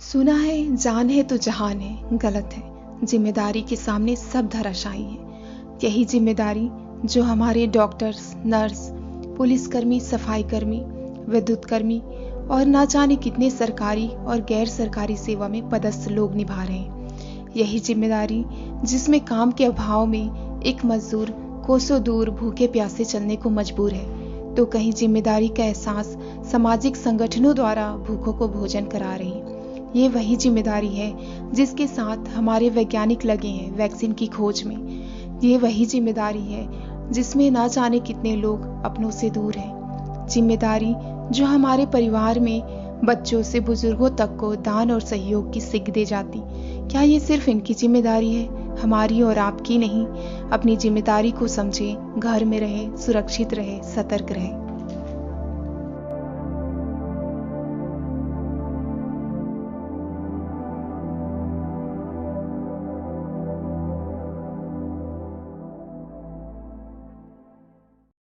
सुना है, जान है तो जहान है, गलत है। ज़िम्मेदारी के सामने सब धराशायी है। यही ज़िम्मेदारी जो हमारे डॉक्टर्स, नर्स, पुलिसकर्मी सफ़ाई कर्मी विद्युत कर्मी और ना जाने कितने सरकारी और गैर सरकारी सेवा में पदस्थ लोग निभा रहे हैं। यही ज़िम्मेदारी जिसमें काम के अभाव में एक मजदूर कोसों दूर भूखे प्यासे चलने को मजबूर है तो कहीं ज़िम्मेदारी का एहसास सामाजिक संगठनों द्वारा भूखों को भोजन करा रही ये वही ज़िम्मेदारी है जिसके साथ हमारे वैज्ञानिक लगे हैं वैक्सीन की खोज में। ये वही ज़िम्मेदारी है जिसमें ना जाने कितने लोग अपनों से दूर हैं। ज़िम्मेदारी जो हमारे परिवार में बच्चों से बुज़ुर्गों तक को दान और सहयोग की सिख दे जाती। क्या ये सिर्फ़ इनकी ज़िम्मेदारी है? हमारी और आपकी नहीं। अपनी ज़िम्मेदारी को समझें, घर में रहें, सुरक्षित रहें, सतर्क रहे।